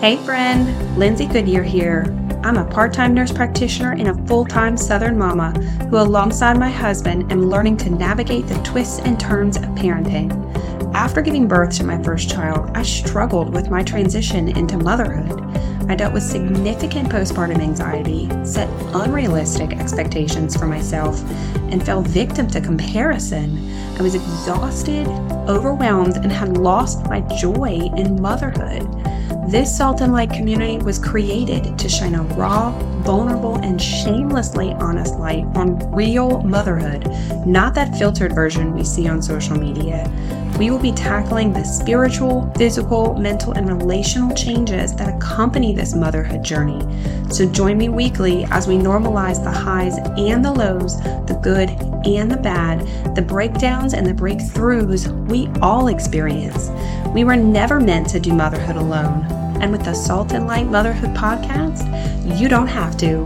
Hey, friend, Lindsay Goodyear here. I'm a part time nurse practitioner and a full time Southern mama who, alongside my husband, am learning to navigate the twists and turns of parenting. After giving birth to my first child, I struggled with my transition into motherhood. I dealt with significant postpartum anxiety, set unrealistic expectations for myself, and fell victim to comparison. I was exhausted, overwhelmed, and had lost my joy in motherhood. This Salt and Light community was created to shine a raw, vulnerable, and shamelessly honest light on real motherhood, not that filtered version we see on social media. We will be tackling the spiritual, physical, mental, and relational changes that accompany this motherhood journey. So join me weekly as we normalize the highs and the lows, the good and the bad, the breakdowns and the breakthroughs we all experience. We were never meant to do motherhood alone. And with the Salt and Light Motherhood podcast, you don't have to.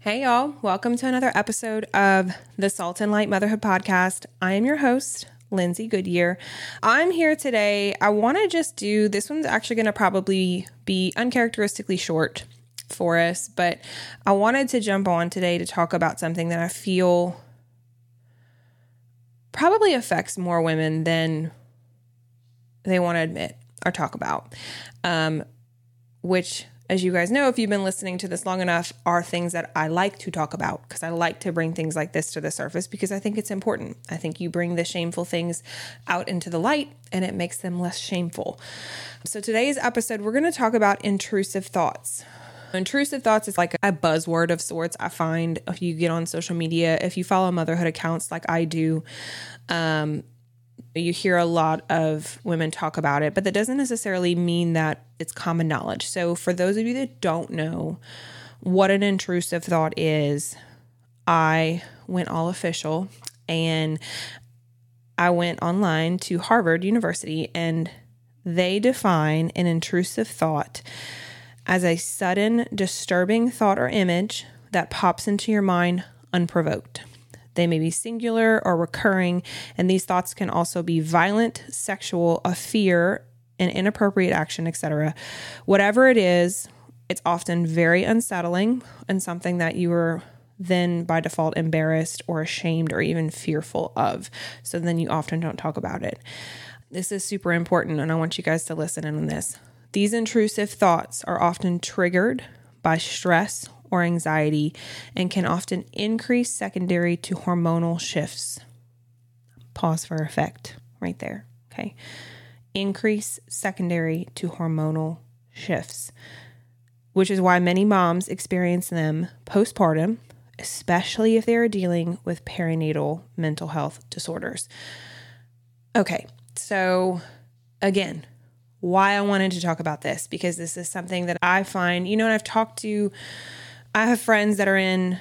Hey, y'all. Welcome to another episode of the Salt and Light Motherhood podcast. I am your host, Lindsay Goodyear. I'm here today. I want to just do this one's actually going to probably be uncharacteristically short for us, but I wanted to jump on today to talk about something that I feel probably affects more women than they want to admit or talk about, um, which, as you guys know, if you've been listening to this long enough, are things that I like to talk about because I like to bring things like this to the surface because I think it's important. I think you bring the shameful things out into the light and it makes them less shameful. So, today's episode, we're going to talk about intrusive thoughts. Intrusive thoughts is like a buzzword of sorts. I find if you get on social media, if you follow motherhood accounts like I do, um, you hear a lot of women talk about it, but that doesn't necessarily mean that it's common knowledge. So, for those of you that don't know what an intrusive thought is, I went all official and I went online to Harvard University and they define an intrusive thought as a sudden, disturbing thought or image that pops into your mind unprovoked. They may be singular or recurring, and these thoughts can also be violent, sexual, a fear, an inappropriate action, etc. Whatever it is, it's often very unsettling and something that you are then by default embarrassed or ashamed or even fearful of. So then you often don't talk about it. This is super important, and I want you guys to listen in on this. These intrusive thoughts are often triggered by stress or anxiety and can often increase secondary to hormonal shifts. Pause for effect right there. Okay. Increase secondary to hormonal shifts, which is why many moms experience them postpartum, especially if they are dealing with perinatal mental health disorders. Okay. So, again, why I wanted to talk about this because this is something that I find, you know, and I've talked to I have friends that are in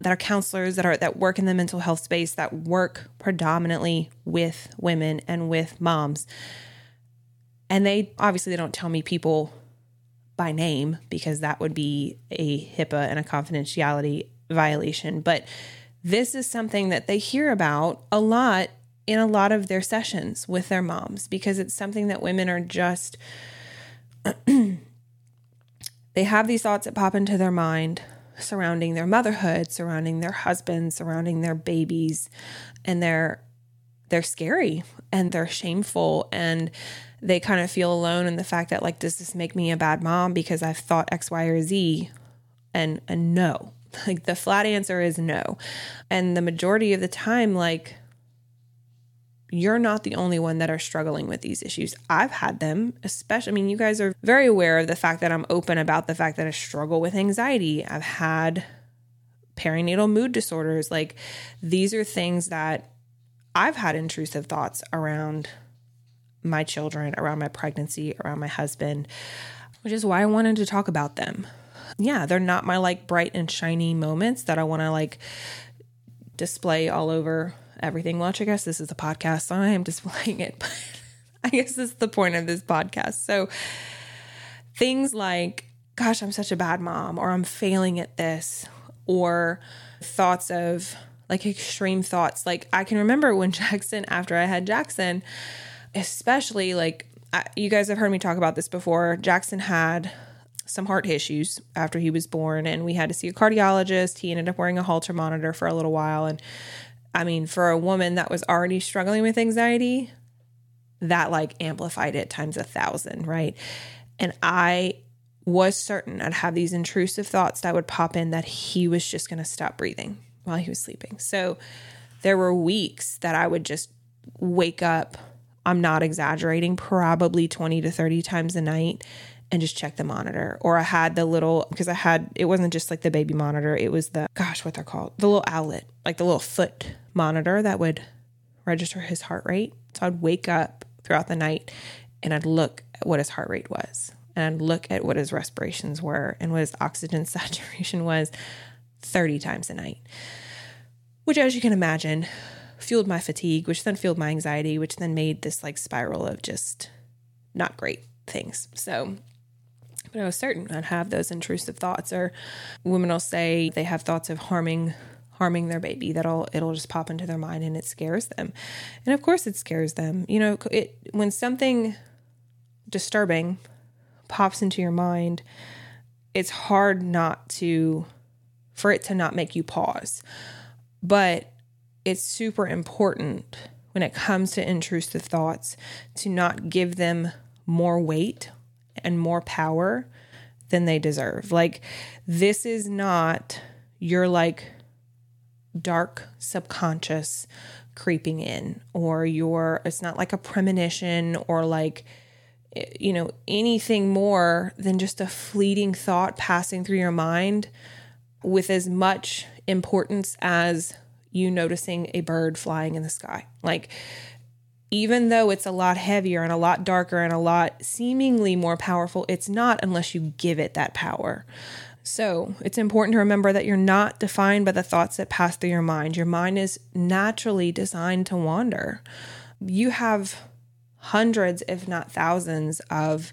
that are counselors that are that work in the mental health space that work predominantly with women and with moms. And they obviously they don't tell me people by name because that would be a HIPAA and a confidentiality violation, but this is something that they hear about a lot in a lot of their sessions with their moms because it's something that women are just they have these thoughts that pop into their mind surrounding their motherhood, surrounding their husbands, surrounding their babies, and they're they're scary and they're shameful and they kind of feel alone in the fact that like does this make me a bad mom because I've thought X, Y, or Z? And and no. Like the flat answer is no. And the majority of the time, like you're not the only one that are struggling with these issues. I've had them, especially, I mean, you guys are very aware of the fact that I'm open about the fact that I struggle with anxiety. I've had perinatal mood disorders. Like, these are things that I've had intrusive thoughts around my children, around my pregnancy, around my husband, which is why I wanted to talk about them. Yeah, they're not my like bright and shiny moments that I want to like display all over everything. Well, I guess this is a podcast, so I am displaying it, but I guess this is the point of this podcast. So things like, gosh, I'm such a bad mom, or I'm failing at this, or thoughts of like extreme thoughts. Like I can remember when Jackson, after I had Jackson, especially like I, you guys have heard me talk about this before. Jackson had some heart issues after he was born, and we had to see a cardiologist. He ended up wearing a Holter monitor for a little while. And I mean, for a woman that was already struggling with anxiety, that like amplified it times a thousand, right? And I was certain I'd have these intrusive thoughts that would pop in that he was just going to stop breathing while he was sleeping. So there were weeks that I would just wake up, I'm not exaggerating, probably 20 to 30 times a night and just check the monitor. Or I had the little, because I had, it wasn't just like the baby monitor, it was the, gosh, what they're called, the little Owlet, like the little foot monitor that would register his heart rate. So I'd wake up throughout the night and I'd look at what his heart rate was and I'd look at what his respirations were and what his oxygen saturation was 30 times a night, which, as you can imagine, fueled my fatigue, which then fueled my anxiety, which then made this like spiral of just not great things. So, but I was certain I'd have those intrusive thoughts, or women will say they have thoughts of harming harming their baby that'll it'll just pop into their mind and it scares them. And of course it scares them. You know it when something disturbing pops into your mind it's hard not to for it to not make you pause. But it's super important when it comes to intrusive thoughts to not give them more weight and more power than they deserve. Like this is not your like dark subconscious creeping in or your it's not like a premonition or like eh, you know anything more than just a fleeting thought passing through your mind with as much importance as you noticing a bird flying in the sky. Like even though it's a lot heavier and a lot darker and a lot seemingly more powerful it's not unless you give it that power so it's important to remember that you're not defined by the thoughts that pass through your mind. Your mind is naturally designed to wander. You have hundreds, if not thousands, of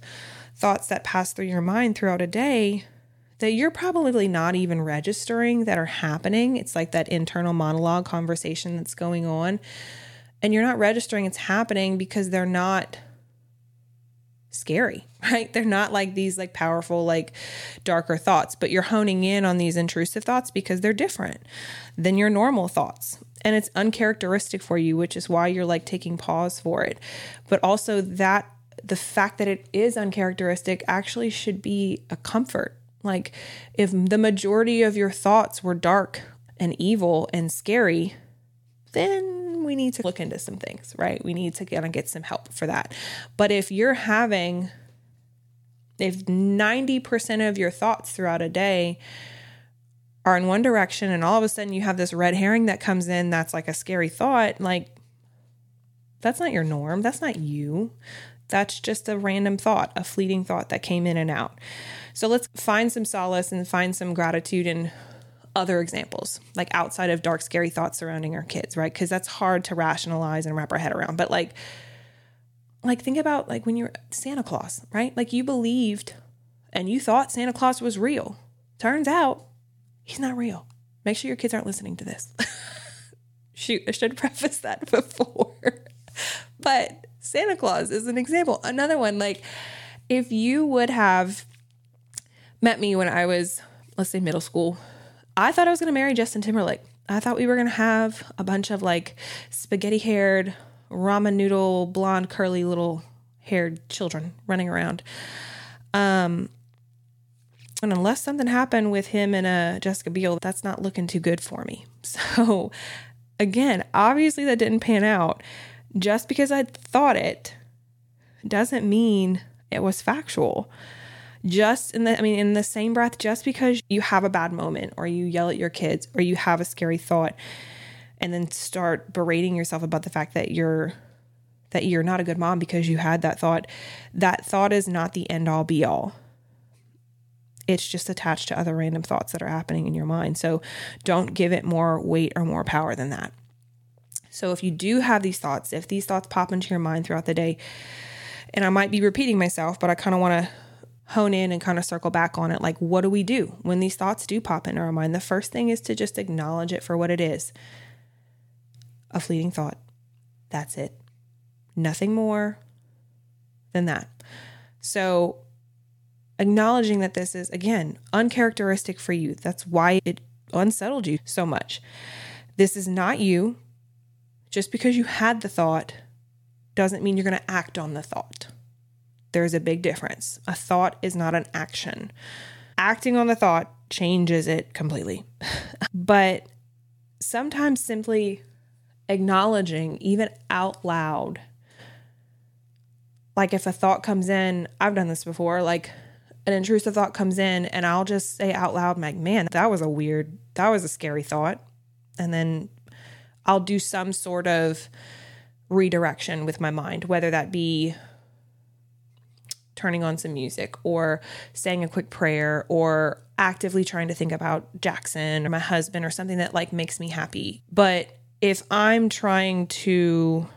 thoughts that pass through your mind throughout a day that you're probably not even registering that are happening. It's like that internal monologue conversation that's going on. And you're not registering it's happening because they're not scary, right? They're not like these like powerful, like darker thoughts, but you're honing in on these intrusive thoughts because they're different than your normal thoughts. And it's uncharacteristic for you, which is why you're like taking pause for it. But also that the fact that it is uncharacteristic actually should be a comfort. Like if the majority of your thoughts were dark and evil and scary, then we need to look into some things, right? We need to kind of get some help for that. But if you're having, if 90% of your thoughts throughout a day are in one direction and all of a sudden you have this red herring that comes in that's like a scary thought, like that's not your norm. That's not you. That's just a random thought, a fleeting thought that came in and out. So let's find some solace and find some gratitude in other examples, like outside of dark, scary thoughts surrounding our kids, right? Because that's hard to rationalize and wrap our head around. But like, like think about like when you're Santa Claus, right? Like you believed and you thought Santa Claus was real. Turns out he's not real. Make sure your kids aren't listening to this. Shoot, I should preface that before. but Santa Claus is an example. Another one, like if you would have met me when I was, let's say, middle school, I thought I was going to marry Justin Timberlake. I thought we were going to have a bunch of like spaghetti haired, ramen noodle, blonde, curly little haired children running around. Um, and unless something happened with him and uh, Jessica Biel, that's not looking too good for me. So, again, obviously that didn't pan out. Just because I thought it doesn't mean it was factual just in the I mean in the same breath just because you have a bad moment or you yell at your kids or you have a scary thought and then start berating yourself about the fact that you're that you're not a good mom because you had that thought that thought is not the end all be all. It's just attached to other random thoughts that are happening in your mind. So don't give it more weight or more power than that. So if you do have these thoughts if these thoughts pop into your mind throughout the day and I might be repeating myself but I kind of want to hone in and kind of circle back on it. Like, what do we do when these thoughts do pop into our mind? The first thing is to just acknowledge it for what it is a fleeting thought. That's it. nothing more than that. So, acknowledging that this is, again, uncharacteristic for you. That's why it unsettled you so much. This is not you. Just because you had the thought doesn't mean you're going to act on the thought. There's a big difference. A thought is not an action. Acting on the thought changes it completely. but sometimes simply acknowledging, even out loud, like if a thought comes in, I've done this before, like an intrusive thought comes in and I'll just say out loud, like, man, that was a weird, that was a scary thought. And then I'll do some sort of redirection with my mind, whether that be turning on some music or saying a quick prayer or actively trying to think about Jackson or my husband or something that like makes me happy. But if I'm trying to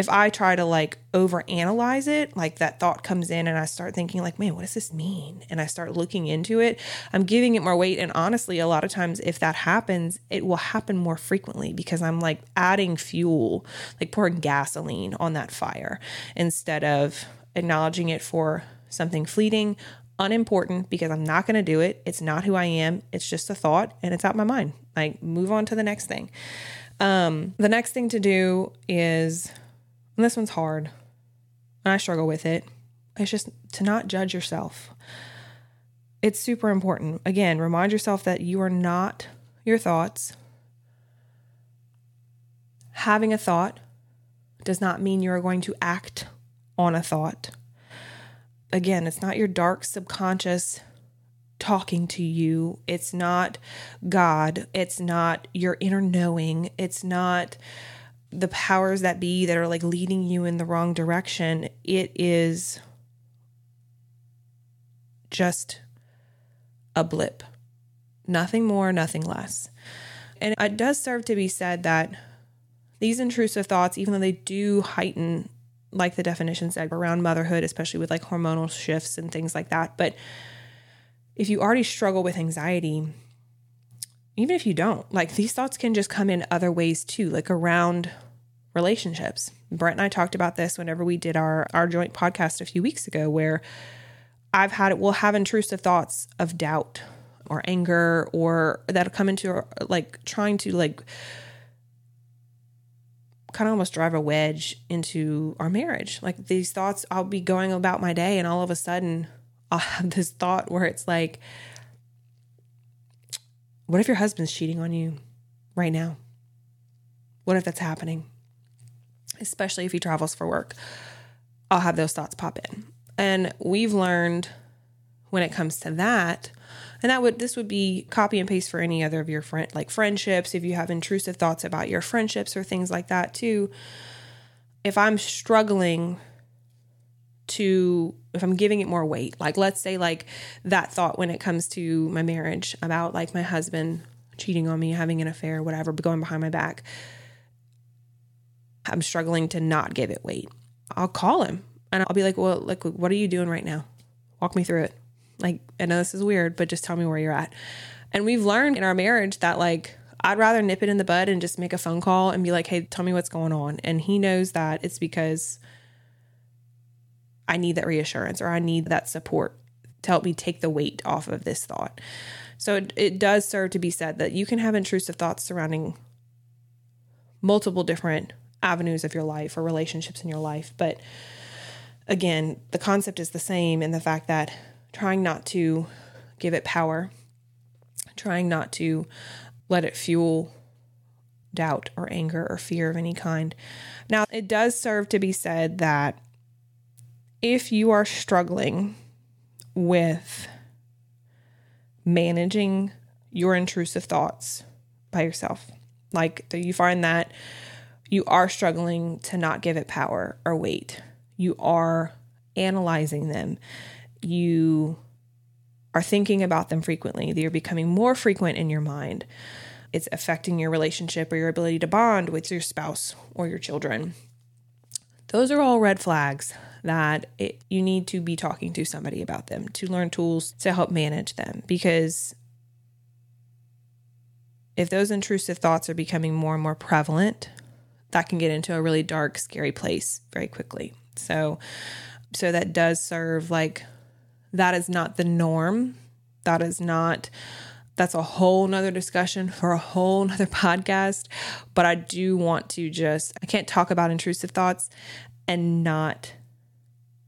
if I try to like overanalyze it, like that thought comes in and I start thinking like, man, what does this mean? And I start looking into it, I'm giving it more weight. And honestly, a lot of times if that happens, it will happen more frequently because I'm like adding fuel, like pouring gasoline on that fire instead of acknowledging it for something fleeting, unimportant because I'm not going to do it. It's not who I am. It's just a thought and it's out of my mind. Like move on to the next thing. Um, the next thing to do is and this one's hard. And I struggle with it. It's just to not judge yourself. It's super important. Again, remind yourself that you are not your thoughts. Having a thought does not mean you are going to act on a thought. Again, it's not your dark subconscious talking to you. It's not God. It's not your inner knowing. It's not the powers that be that are like leading you in the wrong direction, it is just a blip. Nothing more, nothing less. And it does serve to be said that these intrusive thoughts, even though they do heighten, like the definition said, around motherhood, especially with like hormonal shifts and things like that. But if you already struggle with anxiety, even if you don't, like these thoughts can just come in other ways too, like around relationships. Brett and I talked about this whenever we did our our joint podcast a few weeks ago where I've had we'll have intrusive thoughts of doubt or anger or that'll come into like trying to like kind of almost drive a wedge into our marriage. Like these thoughts, I'll be going about my day and all of a sudden I'll have this thought where it's like, what if your husband's cheating on you right now? What if that's happening? Especially if he travels for work. I'll have those thoughts pop in. And we've learned when it comes to that, and that would this would be copy and paste for any other of your friend like friendships, if you have intrusive thoughts about your friendships or things like that too. If I'm struggling to if I'm giving it more weight. Like let's say like that thought when it comes to my marriage about like my husband cheating on me, having an affair, whatever, going behind my back. I'm struggling to not give it weight. I'll call him and I'll be like, "Well, like what are you doing right now? Walk me through it." Like, I know this is weird, but just tell me where you're at. And we've learned in our marriage that like I'd rather nip it in the bud and just make a phone call and be like, "Hey, tell me what's going on." And he knows that it's because I need that reassurance or I need that support to help me take the weight off of this thought. So it, it does serve to be said that you can have intrusive thoughts surrounding multiple different avenues of your life or relationships in your life. But again, the concept is the same in the fact that trying not to give it power, trying not to let it fuel doubt or anger or fear of any kind. Now, it does serve to be said that if you are struggling with managing your intrusive thoughts by yourself, like you find that you are struggling to not give it power or weight, you are analyzing them, you are thinking about them frequently, they're becoming more frequent in your mind. It's affecting your relationship or your ability to bond with your spouse or your children. Those are all red flags that it, you need to be talking to somebody about them to learn tools to help manage them because if those intrusive thoughts are becoming more and more prevalent, that can get into a really dark, scary place very quickly. So, so that does serve like that is not the norm. That is not that's a whole nother discussion for a whole nother podcast. But I do want to just I can't talk about intrusive thoughts and not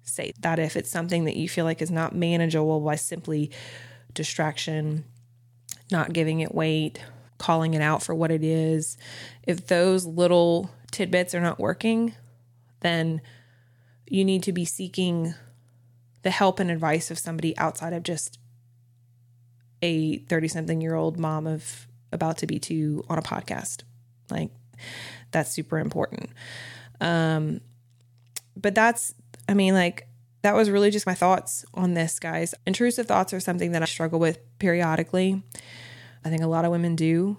say that if it's something that you feel like is not manageable by simply distraction, not giving it weight, calling it out for what it is, if those little tidbits are not working, then you need to be seeking the help and advice of somebody outside of just a 30 something year old mom of about to be two on a podcast. Like that's super important. Um but that's I mean like that was really just my thoughts on this guys. Intrusive thoughts are something that I struggle with periodically. I think a lot of women do,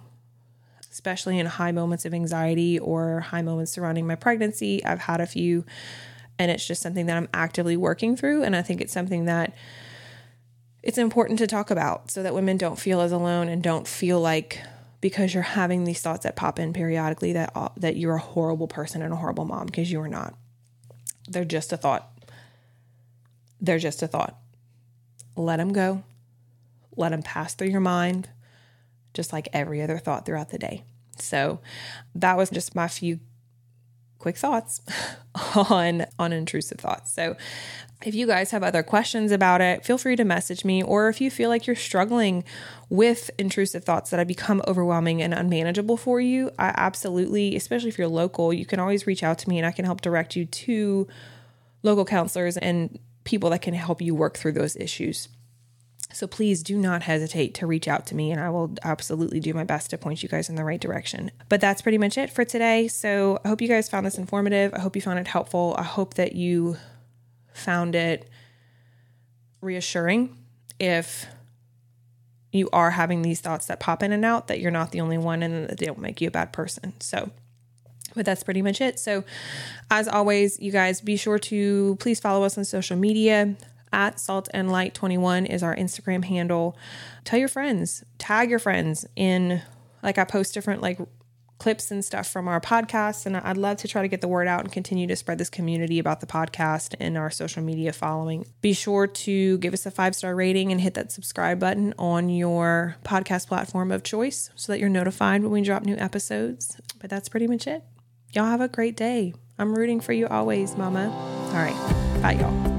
especially in high moments of anxiety or high moments surrounding my pregnancy. I've had a few, and it's just something that I'm actively working through. And I think it's something that it's important to talk about so that women don't feel as alone and don't feel like because you're having these thoughts that pop in periodically that uh, that you're a horrible person and a horrible mom because you are not. They're just a thought. They're just a thought. Let them go. Let them pass through your mind just like every other thought throughout the day. So that was just my few quick thoughts on on intrusive thoughts. So if you guys have other questions about it, feel free to message me or if you feel like you're struggling with intrusive thoughts that have become overwhelming and unmanageable for you, I absolutely, especially if you're local, you can always reach out to me and I can help direct you to local counselors and people that can help you work through those issues. So please do not hesitate to reach out to me, and I will absolutely do my best to point you guys in the right direction. But that's pretty much it for today. So I hope you guys found this informative. I hope you found it helpful. I hope that you found it reassuring if you are having these thoughts that pop in and out, that you're not the only one and that they don't make you a bad person. So, but that's pretty much it. So, as always, you guys be sure to please follow us on social media at salt and light 21 is our Instagram handle. Tell your friends, tag your friends in like I post different like clips and stuff from our podcast and I'd love to try to get the word out and continue to spread this community about the podcast and our social media following. Be sure to give us a 5-star rating and hit that subscribe button on your podcast platform of choice so that you're notified when we drop new episodes. But that's pretty much it. Y'all have a great day. I'm rooting for you always, mama. All right. Bye y'all.